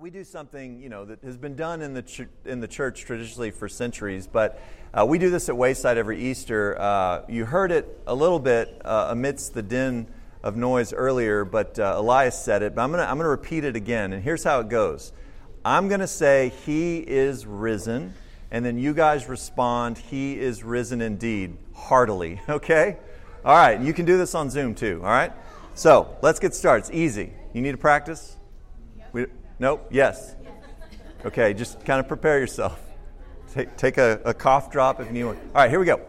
we do something you know that has been done in the ch- in the church traditionally for centuries, but uh, we do this at Wayside every Easter. Uh, you heard it a little bit uh, amidst the din of noise earlier, but uh, Elias said it. But I'm gonna I'm gonna repeat it again, and here's how it goes. I'm gonna say He is risen, and then you guys respond, He is risen indeed, heartily. Okay. All right. You can do this on Zoom too. All right. So let's get started. It's easy. You need to practice. We, Nope? Yes? Okay, just kind of prepare yourself. Take, take a, a cough drop if you need one. All right, here we go.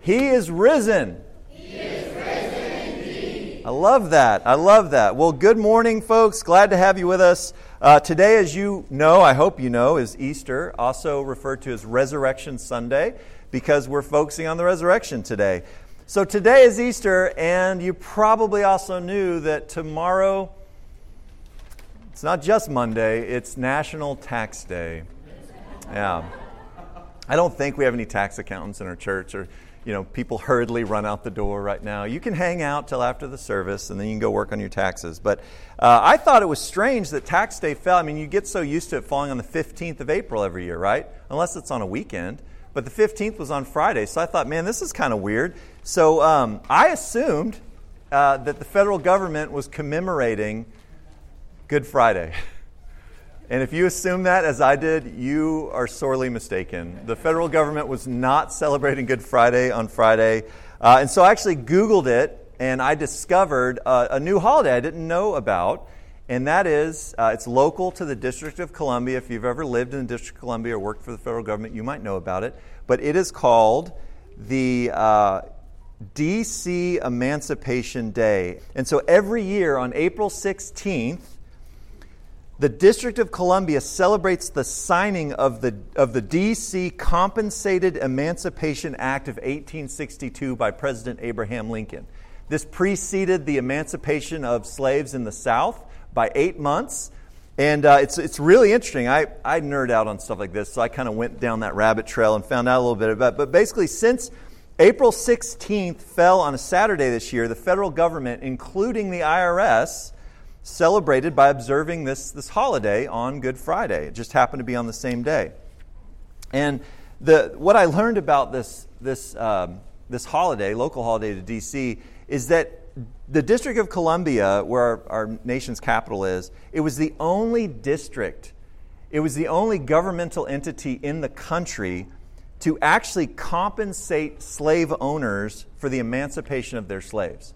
He is risen. He is risen indeed. I love that. I love that. Well, good morning, folks. Glad to have you with us. Uh, today, as you know, I hope you know, is Easter, also referred to as Resurrection Sunday, because we're focusing on the resurrection today. So today is Easter, and you probably also knew that tomorrow it's not just Monday, it's National Tax Day. Yeah. I don't think we have any tax accountants in our church or you know, people hurriedly run out the door right now. You can hang out till after the service and then you can go work on your taxes. But uh, I thought it was strange that tax day fell. I mean, you get so used to it falling on the 15th of April every year, right? Unless it's on a weekend. But the 15th was on Friday. So I thought, man, this is kind of weird. So um, I assumed uh, that the federal government was commemorating Good Friday. And if you assume that, as I did, you are sorely mistaken. The federal government was not celebrating Good Friday on Friday. Uh, and so I actually Googled it and I discovered uh, a new holiday I didn't know about. And that is, uh, it's local to the District of Columbia. If you've ever lived in the District of Columbia or worked for the federal government, you might know about it. But it is called the uh, DC Emancipation Day. And so every year on April 16th, the District of Columbia celebrates the signing of the, of the D.C. Compensated Emancipation Act of 1862 by President Abraham Lincoln. This preceded the emancipation of slaves in the South by eight months. And uh, it's, it's really interesting. I, I nerd out on stuff like this, so I kind of went down that rabbit trail and found out a little bit about it. But basically, since April 16th fell on a Saturday this year, the federal government, including the IRS, celebrated by observing this, this holiday on Good Friday. It just happened to be on the same day. And the, what I learned about this, this, um, this holiday, local holiday to D.C., is that the District of Columbia, where our, our nation's capital is, it was the only district, it was the only governmental entity in the country to actually compensate slave owners for the emancipation of their slaves.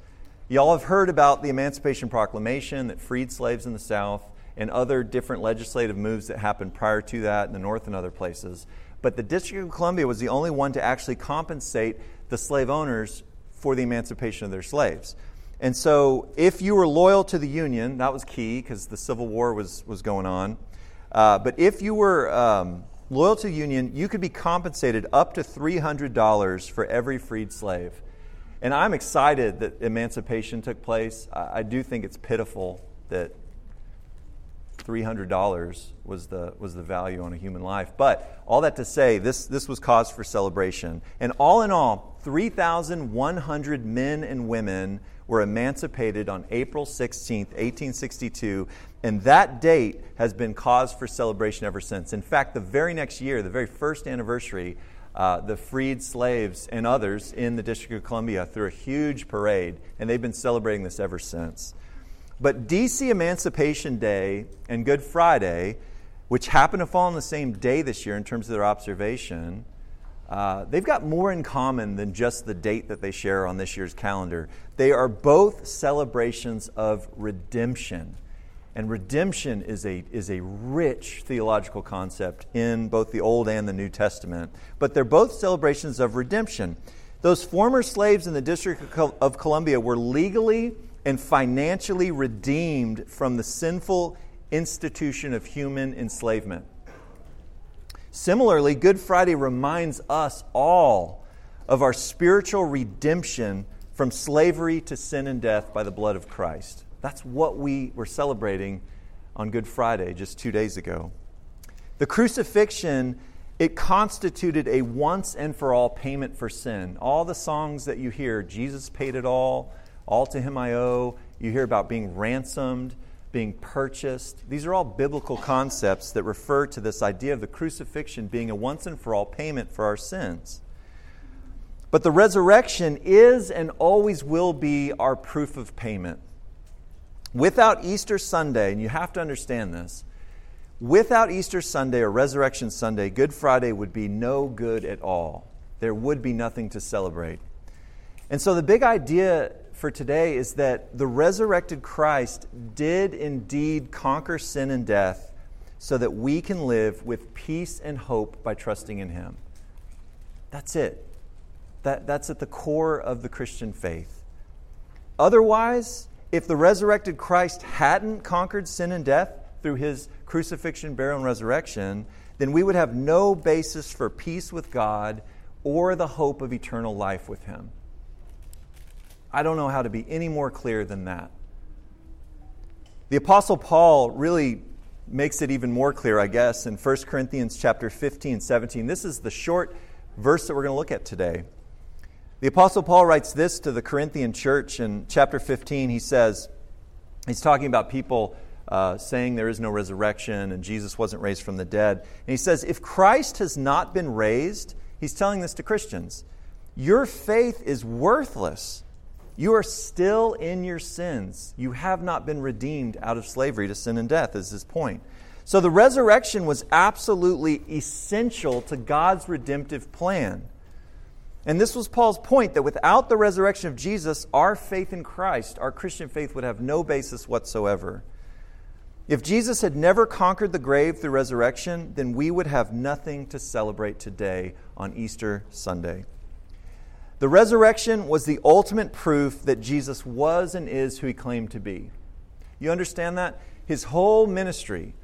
Y'all have heard about the Emancipation Proclamation that freed slaves in the South and other different legislative moves that happened prior to that in the North and other places. But the District of Columbia was the only one to actually compensate the slave owners for the emancipation of their slaves. And so, if you were loyal to the Union, that was key because the Civil War was, was going on. Uh, but if you were um, loyal to the Union, you could be compensated up to $300 for every freed slave. And I'm excited that emancipation took place. I, I do think it's pitiful that $300 was the, was the value on a human life. But all that to say, this, this was cause for celebration. And all in all, 3,100 men and women were emancipated on April 16, 1862. And that date has been cause for celebration ever since. In fact, the very next year, the very first anniversary uh, the freed slaves and others in the District of Columbia through a huge parade, and they've been celebrating this ever since. But DC Emancipation Day and Good Friday, which happen to fall on the same day this year in terms of their observation, uh, they've got more in common than just the date that they share on this year's calendar. They are both celebrations of redemption. And redemption is a, is a rich theological concept in both the Old and the New Testament. But they're both celebrations of redemption. Those former slaves in the District of Columbia were legally and financially redeemed from the sinful institution of human enslavement. Similarly, Good Friday reminds us all of our spiritual redemption from slavery to sin and death by the blood of Christ. That's what we were celebrating on Good Friday just two days ago. The crucifixion, it constituted a once and for all payment for sin. All the songs that you hear, Jesus paid it all, all to him I owe, you hear about being ransomed being purchased. These are all biblical concepts that refer to this idea of the crucifixion being a once and for all payment for our sins. But the resurrection is and always will be our proof of payment. Without Easter Sunday, and you have to understand this, without Easter Sunday or Resurrection Sunday, Good Friday would be no good at all. There would be nothing to celebrate. And so the big idea for today is that the resurrected Christ did indeed conquer sin and death so that we can live with peace and hope by trusting in Him. That's it. That, that's at the core of the Christian faith. Otherwise, if the resurrected Christ hadn't conquered sin and death through his crucifixion, burial, and resurrection, then we would have no basis for peace with God or the hope of eternal life with Him. I don't know how to be any more clear than that. The apostle Paul really makes it even more clear, I guess, in 1 Corinthians chapter 15, 17. This is the short verse that we're going to look at today. The apostle Paul writes this to the Corinthian church in chapter 15. He says, he's talking about people uh, saying there is no resurrection and Jesus wasn't raised from the dead. And he says, if Christ has not been raised, he's telling this to Christians, your faith is worthless. You are still in your sins. You have not been redeemed out of slavery to sin and death, is his point. So the resurrection was absolutely essential to God's redemptive plan. And this was Paul's point that without the resurrection of Jesus, our faith in Christ, our Christian faith, would have no basis whatsoever. If Jesus had never conquered the grave through resurrection, then we would have nothing to celebrate today on Easter Sunday. The resurrection was the ultimate proof that Jesus was and is who he claimed to be. You understand that? His whole ministry,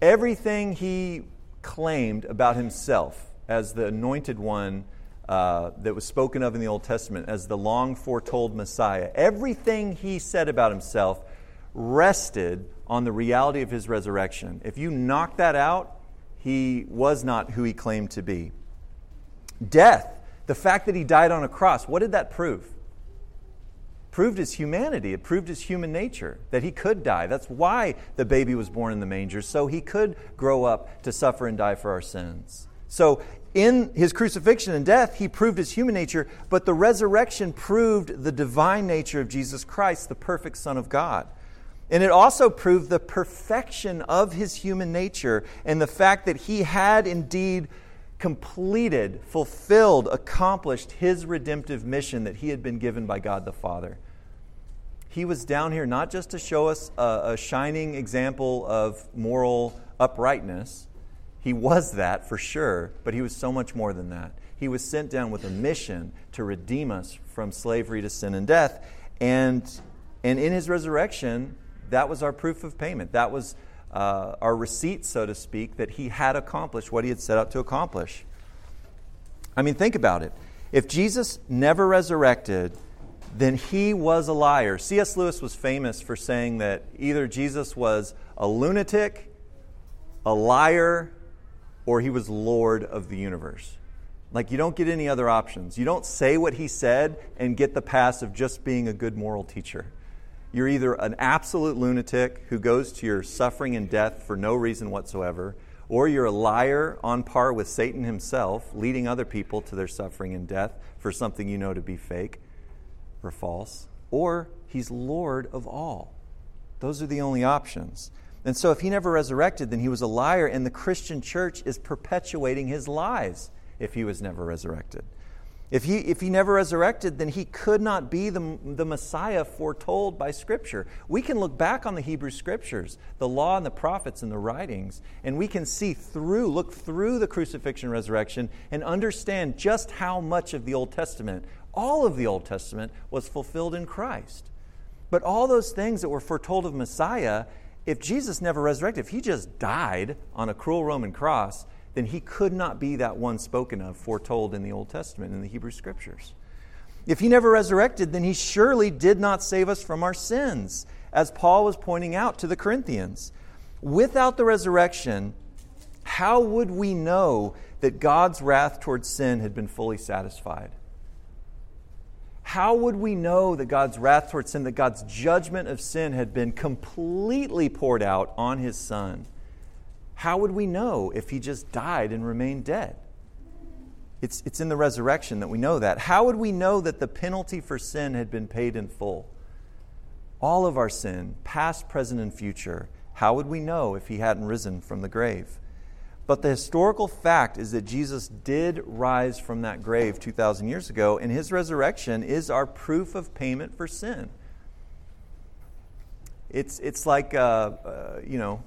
everything he claimed about himself as the anointed one uh, that was spoken of in the Old Testament, as the long foretold Messiah, everything he said about himself rested on the reality of his resurrection. If you knock that out, he was not who he claimed to be. Death the fact that he died on a cross, what did that prove? Proved his humanity. It proved his human nature, that he could die. That's why the baby was born in the manger, so he could grow up to suffer and die for our sins. So, in his crucifixion and death, he proved his human nature, but the resurrection proved the divine nature of Jesus Christ, the perfect Son of God. And it also proved the perfection of his human nature and the fact that he had indeed completed, fulfilled, accomplished his redemptive mission that he had been given by God the Father. He was down here not just to show us a, a shining example of moral uprightness, he was that for sure, but he was so much more than that. He was sent down with a mission to redeem us from slavery to sin and death. And, and in his resurrection, that was our proof of payment. That was uh, our receipt, so to speak, that he had accomplished what he had set out to accomplish. I mean, think about it. If Jesus never resurrected, then he was a liar. C.S. Lewis was famous for saying that either Jesus was a lunatic, a liar, or he was Lord of the universe. Like, you don't get any other options. You don't say what he said and get the pass of just being a good moral teacher. You're either an absolute lunatic who goes to your suffering and death for no reason whatsoever, or you're a liar on par with Satan himself, leading other people to their suffering and death for something you know to be fake or false, or he's Lord of all. Those are the only options. And so, if he never resurrected, then he was a liar, and the Christian church is perpetuating his lies if he was never resurrected. If he, if he never resurrected, then he could not be the, the Messiah foretold by Scripture. We can look back on the Hebrew Scriptures, the law and the prophets and the writings, and we can see through, look through the crucifixion resurrection and understand just how much of the Old Testament, all of the Old Testament, was fulfilled in Christ. But all those things that were foretold of Messiah, if Jesus never resurrected, if he just died on a cruel Roman cross, then he could not be that one spoken of, foretold in the Old Testament, in the Hebrew Scriptures. If he never resurrected, then he surely did not save us from our sins, as Paul was pointing out to the Corinthians. Without the resurrection, how would we know that God's wrath towards sin had been fully satisfied? How would we know that God's wrath towards sin, that God's judgment of sin had been completely poured out on his son? How would we know if he just died and remained dead? It's, it's in the resurrection that we know that. How would we know that the penalty for sin had been paid in full? All of our sin, past, present, and future, how would we know if he hadn't risen from the grave? But the historical fact is that Jesus did rise from that grave 2,000 years ago, and his resurrection is our proof of payment for sin. It's, it's like, uh, uh, you know,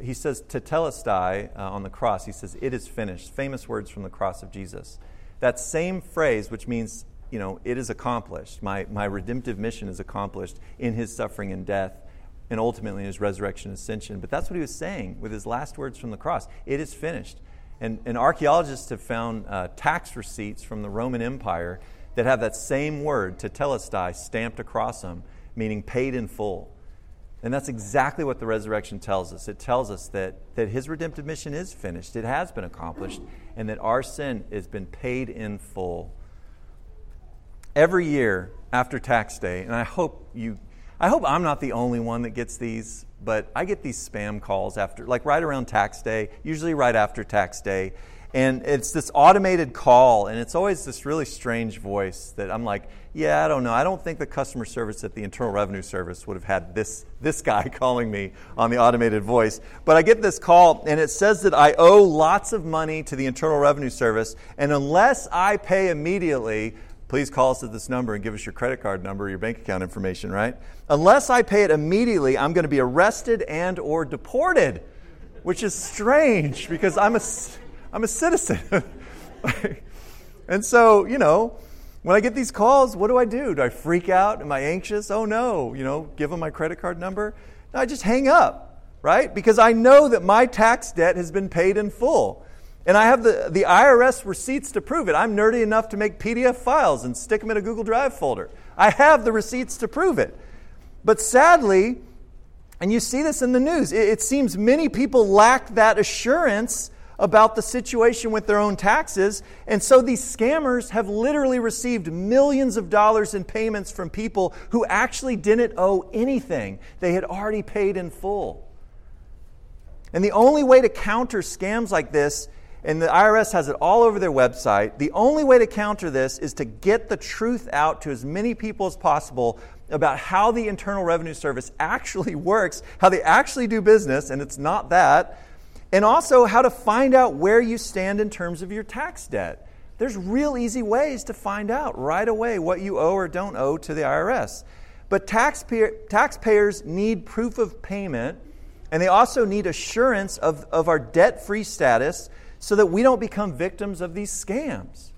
he says tetelestai uh, on the cross, he says, it is finished. Famous words from the cross of Jesus. That same phrase, which means, you know, it is accomplished. My, my redemptive mission is accomplished in his suffering and death and ultimately his resurrection and ascension. But that's what he was saying with his last words from the cross it is finished. And, and archaeologists have found uh, tax receipts from the Roman Empire that have that same word, tetelestai, stamped across them, meaning paid in full. And that's exactly what the resurrection tells us. It tells us that, that his redemptive mission is finished, it has been accomplished, and that our sin has been paid in full. Every year after tax day, and I hope you I hope I'm not the only one that gets these, but I get these spam calls after, like right around tax day, usually right after tax day. And it's this automated call, and it's always this really strange voice that I'm like, yeah, I don't know. I don't think the customer service at the Internal Revenue Service would have had this, this guy calling me on the automated voice. But I get this call, and it says that I owe lots of money to the Internal Revenue Service, and unless I pay immediately, please call us at this number and give us your credit card number, your bank account information, right? Unless I pay it immediately, I'm going to be arrested and or deported, which is strange because I'm a, I'm a citizen. and so, you know, when I get these calls, what do I do? Do I freak out? Am I anxious? Oh no, you know, give them my credit card number? No, I just hang up, right? Because I know that my tax debt has been paid in full. And I have the, the IRS receipts to prove it. I'm nerdy enough to make PDF files and stick them in a Google Drive folder. I have the receipts to prove it. But sadly, and you see this in the news, it, it seems many people lack that assurance about the situation with their own taxes. And so these scammers have literally received millions of dollars in payments from people who actually didn't owe anything, they had already paid in full. And the only way to counter scams like this and the IRS has it all over their website. The only way to counter this is to get the truth out to as many people as possible about how the Internal Revenue Service actually works, how they actually do business, and it's not that, and also how to find out where you stand in terms of your tax debt. There's real easy ways to find out right away what you owe or don't owe to the IRS. But taxpayer, taxpayers need proof of payment, and they also need assurance of, of our debt free status so that we don't become victims of these scams.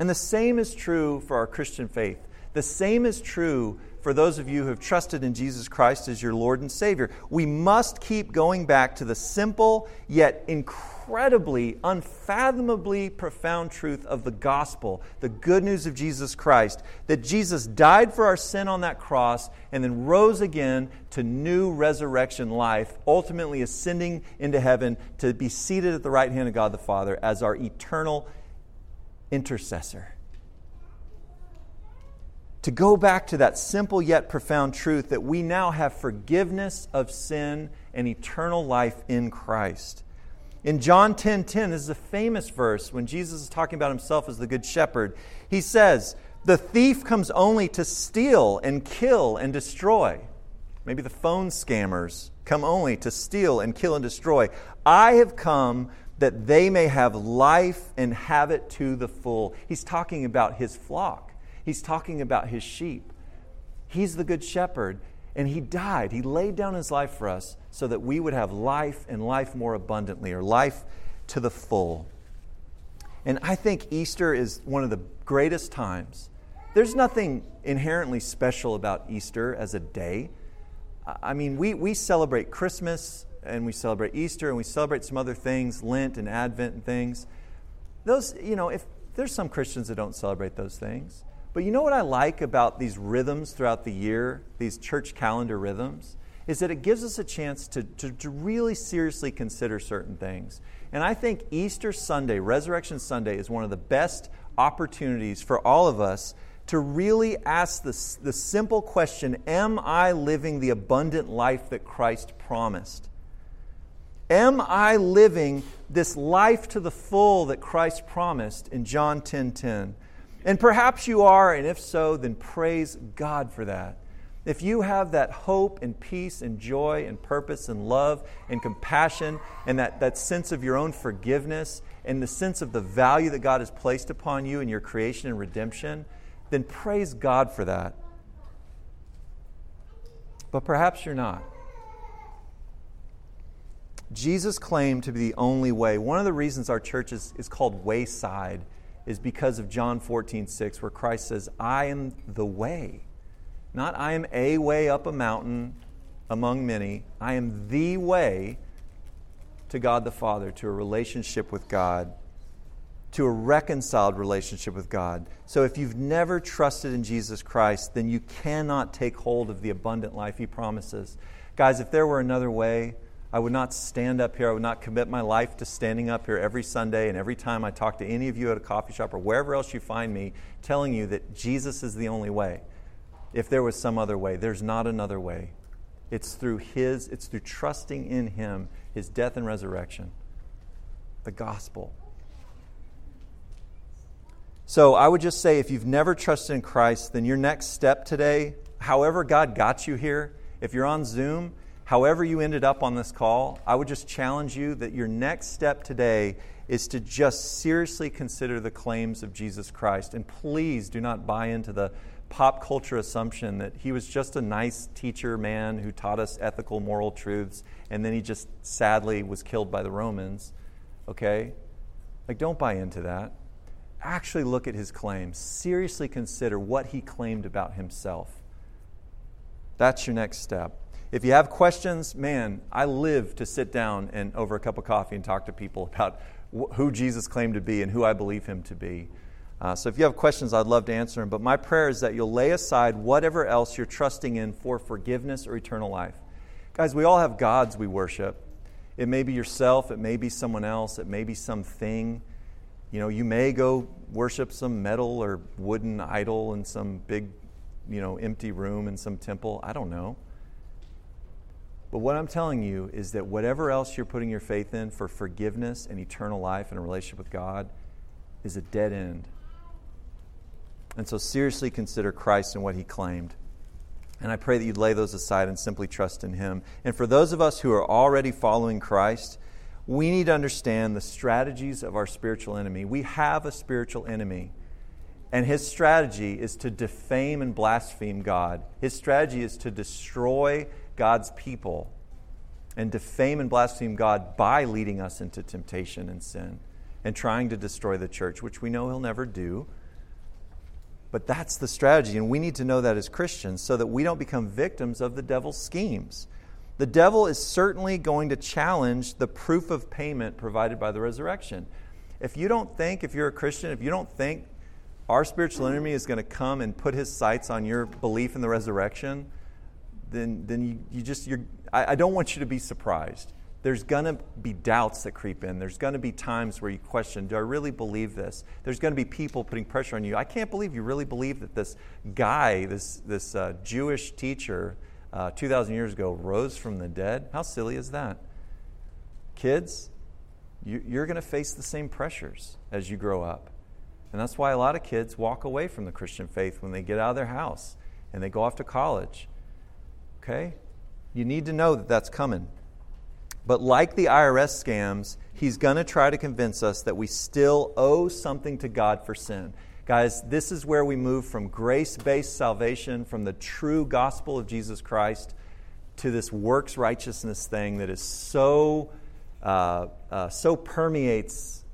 And the same is true for our Christian faith. The same is true for those of you who have trusted in Jesus Christ as your Lord and Savior. We must keep going back to the simple yet incredibly, unfathomably profound truth of the gospel, the good news of Jesus Christ, that Jesus died for our sin on that cross and then rose again to new resurrection life, ultimately ascending into heaven to be seated at the right hand of God the Father as our eternal intercessor to go back to that simple yet profound truth that we now have forgiveness of sin and eternal life in Christ. In John 10:10, 10, 10, this is a famous verse when Jesus is talking about himself as the good shepherd. He says, "The thief comes only to steal and kill and destroy." Maybe the phone scammers come only to steal and kill and destroy. I have come that they may have life and have it to the full. He's talking about his flock. He's talking about his sheep. He's the good shepherd, and he died. He laid down his life for us so that we would have life and life more abundantly, or life to the full. And I think Easter is one of the greatest times. There's nothing inherently special about Easter as a day. I mean, we, we celebrate Christmas and we celebrate Easter and we celebrate some other things, Lent and Advent and things. Those, you know, if there's some Christians that don't celebrate those things. But you know what I like about these rhythms throughout the year, these church calendar rhythms? Is that it gives us a chance to, to, to, really seriously consider certain things. And I think Easter Sunday, Resurrection Sunday, is one of the best opportunities for all of us to really ask the, the simple question Am I living the abundant life that Christ promised? Am I living this life to the full that Christ promised in John 10:10? 10, 10? And perhaps you are, and if so, then praise God for that. If you have that hope and peace and joy and purpose and love and compassion and that, that sense of your own forgiveness and the sense of the value that God has placed upon you in your creation and redemption, then praise God for that. But perhaps you're not. Jesus claimed to be the only way. One of the reasons our church is, is called Wayside is because of John 14, 6, where Christ says, I am the way. Not I am a way up a mountain among many. I am the way to God the Father, to a relationship with God, to a reconciled relationship with God. So if you've never trusted in Jesus Christ, then you cannot take hold of the abundant life He promises. Guys, if there were another way, I would not stand up here. I would not commit my life to standing up here every Sunday and every time I talk to any of you at a coffee shop or wherever else you find me, telling you that Jesus is the only way. If there was some other way, there's not another way. It's through His, it's through trusting in Him, His death and resurrection, the gospel. So I would just say if you've never trusted in Christ, then your next step today, however God got you here, if you're on Zoom, however you ended up on this call, I would just challenge you that your next step today is to just seriously consider the claims of Jesus Christ. And please do not buy into the pop culture assumption that he was just a nice teacher man who taught us ethical, moral truths, and then he just sadly was killed by the Romans. Okay? Like, don't buy into that. Actually, look at his claims. Seriously consider what he claimed about himself. That's your next step. If you have questions, man, I live to sit down and over a cup of coffee and talk to people about wh- who Jesus claimed to be and who I believe him to be. Uh, so if you have questions, I'd love to answer them. But my prayer is that you'll lay aside whatever else you're trusting in for forgiveness or eternal life. Guys, we all have gods we worship. It may be yourself, it may be someone else, it may be something. You know, you may go worship some metal or wooden idol in some big, you know, empty room in some temple. I don't know. But what I'm telling you is that whatever else you're putting your faith in for forgiveness and eternal life and a relationship with God is a dead end. And so seriously consider Christ and what he claimed. And I pray that you'd lay those aside and simply trust in him. And for those of us who are already following Christ, we need to understand the strategies of our spiritual enemy. We have a spiritual enemy. And his strategy is to defame and blaspheme God. His strategy is to destroy God's people and defame and blaspheme God by leading us into temptation and sin and trying to destroy the church, which we know he'll never do. But that's the strategy, and we need to know that as Christians so that we don't become victims of the devil's schemes. The devil is certainly going to challenge the proof of payment provided by the resurrection. If you don't think, if you're a Christian, if you don't think our spiritual enemy is going to come and put his sights on your belief in the resurrection, then, then you, you just, you're, I, I don't want you to be surprised. There's going to be doubts that creep in. There's going to be times where you question, do I really believe this? There's going to be people putting pressure on you. I can't believe you really believe that this guy, this, this uh, Jewish teacher, uh, 2,000 years ago, rose from the dead. How silly is that? Kids, you, you're going to face the same pressures as you grow up. And that's why a lot of kids walk away from the Christian faith when they get out of their house and they go off to college Okay? You need to know that that's coming. But like the IRS scams, he's going to try to convince us that we still owe something to God for sin. Guys, this is where we move from grace based salvation, from the true gospel of Jesus Christ, to this works righteousness thing that is so, uh, uh, so permeates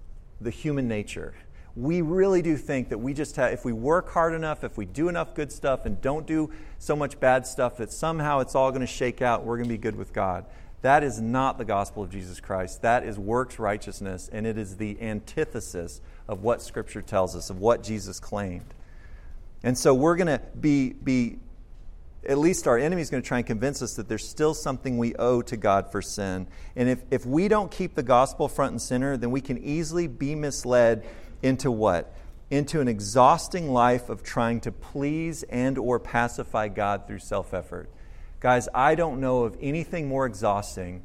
the human nature we really do think that we just have, if we work hard enough, if we do enough good stuff and don't do so much bad stuff, that somehow it's all going to shake out. We're going to be good with God. That is not the gospel of Jesus Christ. That is works righteousness, and it is the antithesis of what Scripture tells us, of what Jesus claimed. And so we're going to be, be at least our enemy is going to try and convince us that there's still something we owe to God for sin. And if, if we don't keep the gospel front and center, then we can easily be misled into what? into an exhausting life of trying to please and or pacify God through self-effort. Guys, I don't know of anything more exhausting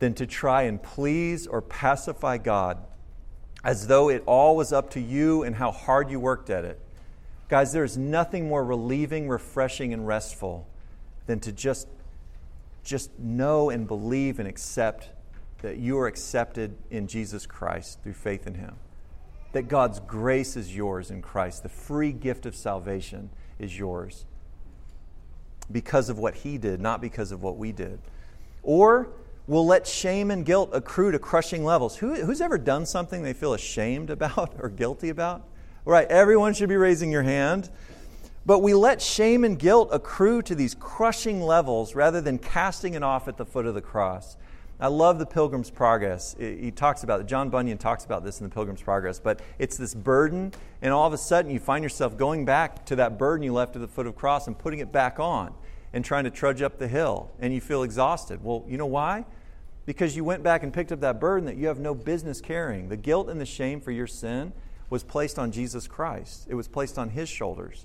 than to try and please or pacify God as though it all was up to you and how hard you worked at it. Guys, there's nothing more relieving, refreshing, and restful than to just, just know and believe and accept that you are accepted in Jesus Christ through faith in Him that God's grace is yours in Christ. The free gift of salvation is yours because of what He did, not because of what we did. Or we'll let shame and guilt accrue to crushing levels. Who, who's ever done something they feel ashamed about or guilty about? Right, everyone should be raising your hand. But we let shame and guilt accrue to these crushing levels rather than casting it off at the foot of the cross. I love the Pilgrim's Progress. He talks about it. John Bunyan talks about this in the Pilgrim's Progress, but it's this burden, and all of a sudden you find yourself going back to that burden you left at the foot of the cross and putting it back on and trying to trudge up the hill, and you feel exhausted. Well, you know why? Because you went back and picked up that burden that you have no business carrying. The guilt and the shame for your sin was placed on Jesus Christ, it was placed on His shoulders.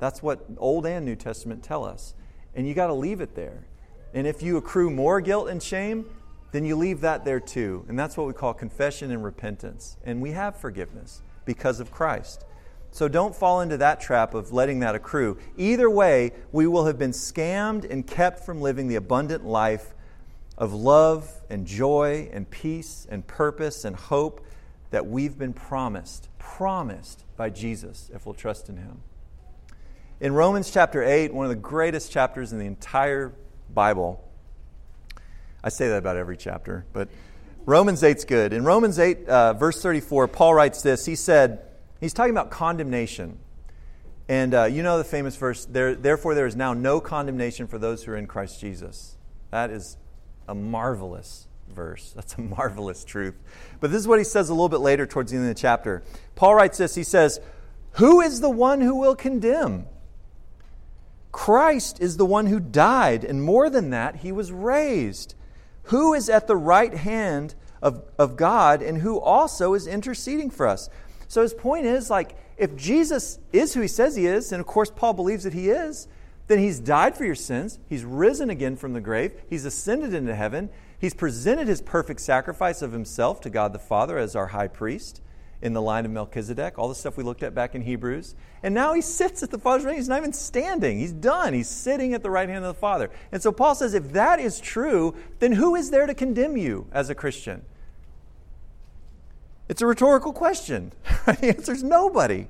That's what Old and New Testament tell us. And you got to leave it there. And if you accrue more guilt and shame, then you leave that there too. And that's what we call confession and repentance. And we have forgiveness because of Christ. So don't fall into that trap of letting that accrue. Either way, we will have been scammed and kept from living the abundant life of love and joy and peace and purpose and hope that we've been promised, promised by Jesus if we'll trust in Him. In Romans chapter 8, one of the greatest chapters in the entire Bible, I say that about every chapter, but Romans 8's good. In Romans 8, uh, verse 34, Paul writes this. He said, he's talking about condemnation. And uh, you know the famous verse, there, therefore there is now no condemnation for those who are in Christ Jesus. That is a marvelous verse. That's a marvelous truth. But this is what he says a little bit later towards the end of the chapter. Paul writes this He says, Who is the one who will condemn? Christ is the one who died, and more than that, he was raised who is at the right hand of, of God and who also is interceding for us. So his point is like, if Jesus is who he says he is, and of course Paul believes that he is, then he's died for your sins, he's risen again from the grave, he's ascended into heaven, he's presented his perfect sacrifice of himself to God the Father as our high priest in the line of Melchizedek, all the stuff we looked at back in Hebrews. And now he sits at the Father's right hand. He's not even standing. He's done. He's sitting at the right hand of the Father. And so Paul says, if that is true, then who is there to condemn you as a Christian? It's a rhetorical question. the answer is nobody.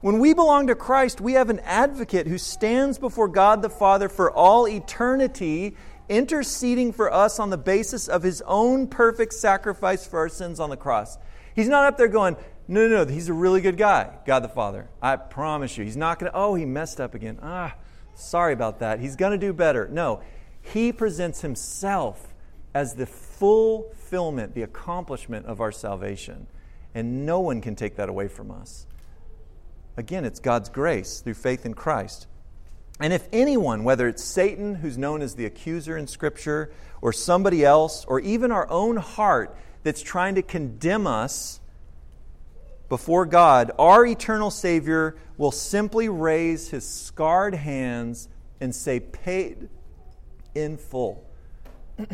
When we belong to Christ, we have an advocate who stands before God the Father for all eternity, interceding for us on the basis of his own perfect sacrifice for our sins on the cross. He's not up there going, no, no, no, he's a really good guy, God the Father. I promise you. He's not going to, oh, he messed up again. Ah, sorry about that. He's going to do better. No, he presents himself as the fulfillment, the accomplishment of our salvation. And no one can take that away from us. Again, it's God's grace through faith in Christ. And if anyone, whether it's Satan, who's known as the accuser in Scripture, or somebody else, or even our own heart, that's trying to condemn us before God, our eternal Savior will simply raise his scarred hands and say, Paid in full.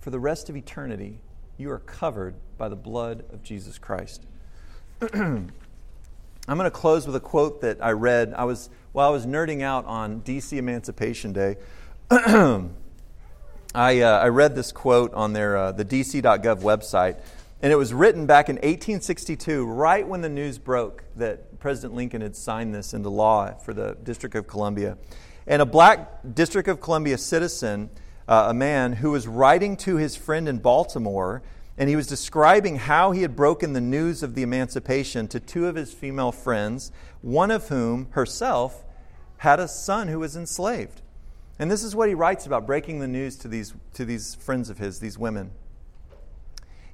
For the rest of eternity, you are covered by the blood of Jesus Christ. I'm going to close with a quote that I read. I was while I was nerding out on DC Emancipation Day. I, uh, I read this quote on their, uh, the dc.gov website, and it was written back in 1862, right when the news broke that President Lincoln had signed this into law for the District of Columbia. And a black District of Columbia citizen, uh, a man who was writing to his friend in Baltimore, and he was describing how he had broken the news of the emancipation to two of his female friends, one of whom, herself, had a son who was enslaved. And this is what he writes about breaking the news to these, to these friends of his, these women.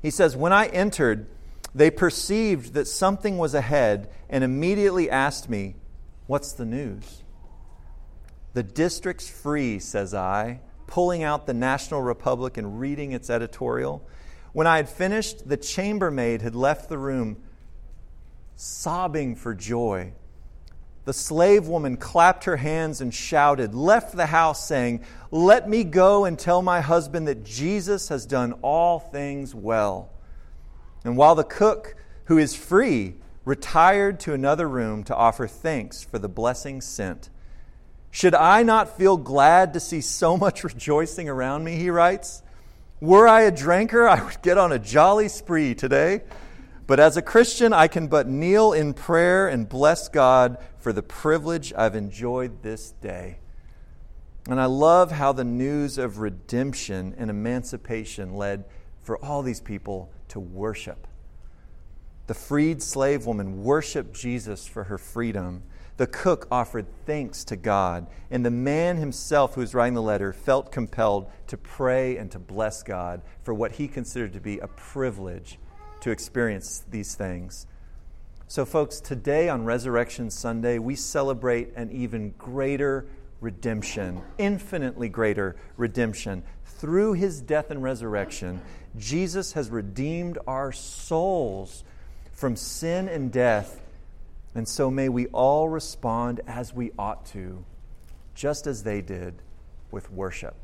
He says, When I entered, they perceived that something was ahead and immediately asked me, What's the news? The district's free, says I, pulling out the National Republic and reading its editorial. When I had finished, the chambermaid had left the room, sobbing for joy. The slave woman clapped her hands and shouted, left the house, saying, Let me go and tell my husband that Jesus has done all things well. And while the cook, who is free, retired to another room to offer thanks for the blessing sent. Should I not feel glad to see so much rejoicing around me? He writes. Were I a drinker, I would get on a jolly spree today. But as a Christian, I can but kneel in prayer and bless God for the privilege I've enjoyed this day. And I love how the news of redemption and emancipation led for all these people to worship. The freed slave woman worshiped Jesus for her freedom. The cook offered thanks to God. And the man himself who was writing the letter felt compelled to pray and to bless God for what he considered to be a privilege to experience these things. So, folks, today on Resurrection Sunday, we celebrate an even greater redemption, infinitely greater redemption. Through his death and resurrection, Jesus has redeemed our souls from sin and death. And so may we all respond as we ought to, just as they did with worship.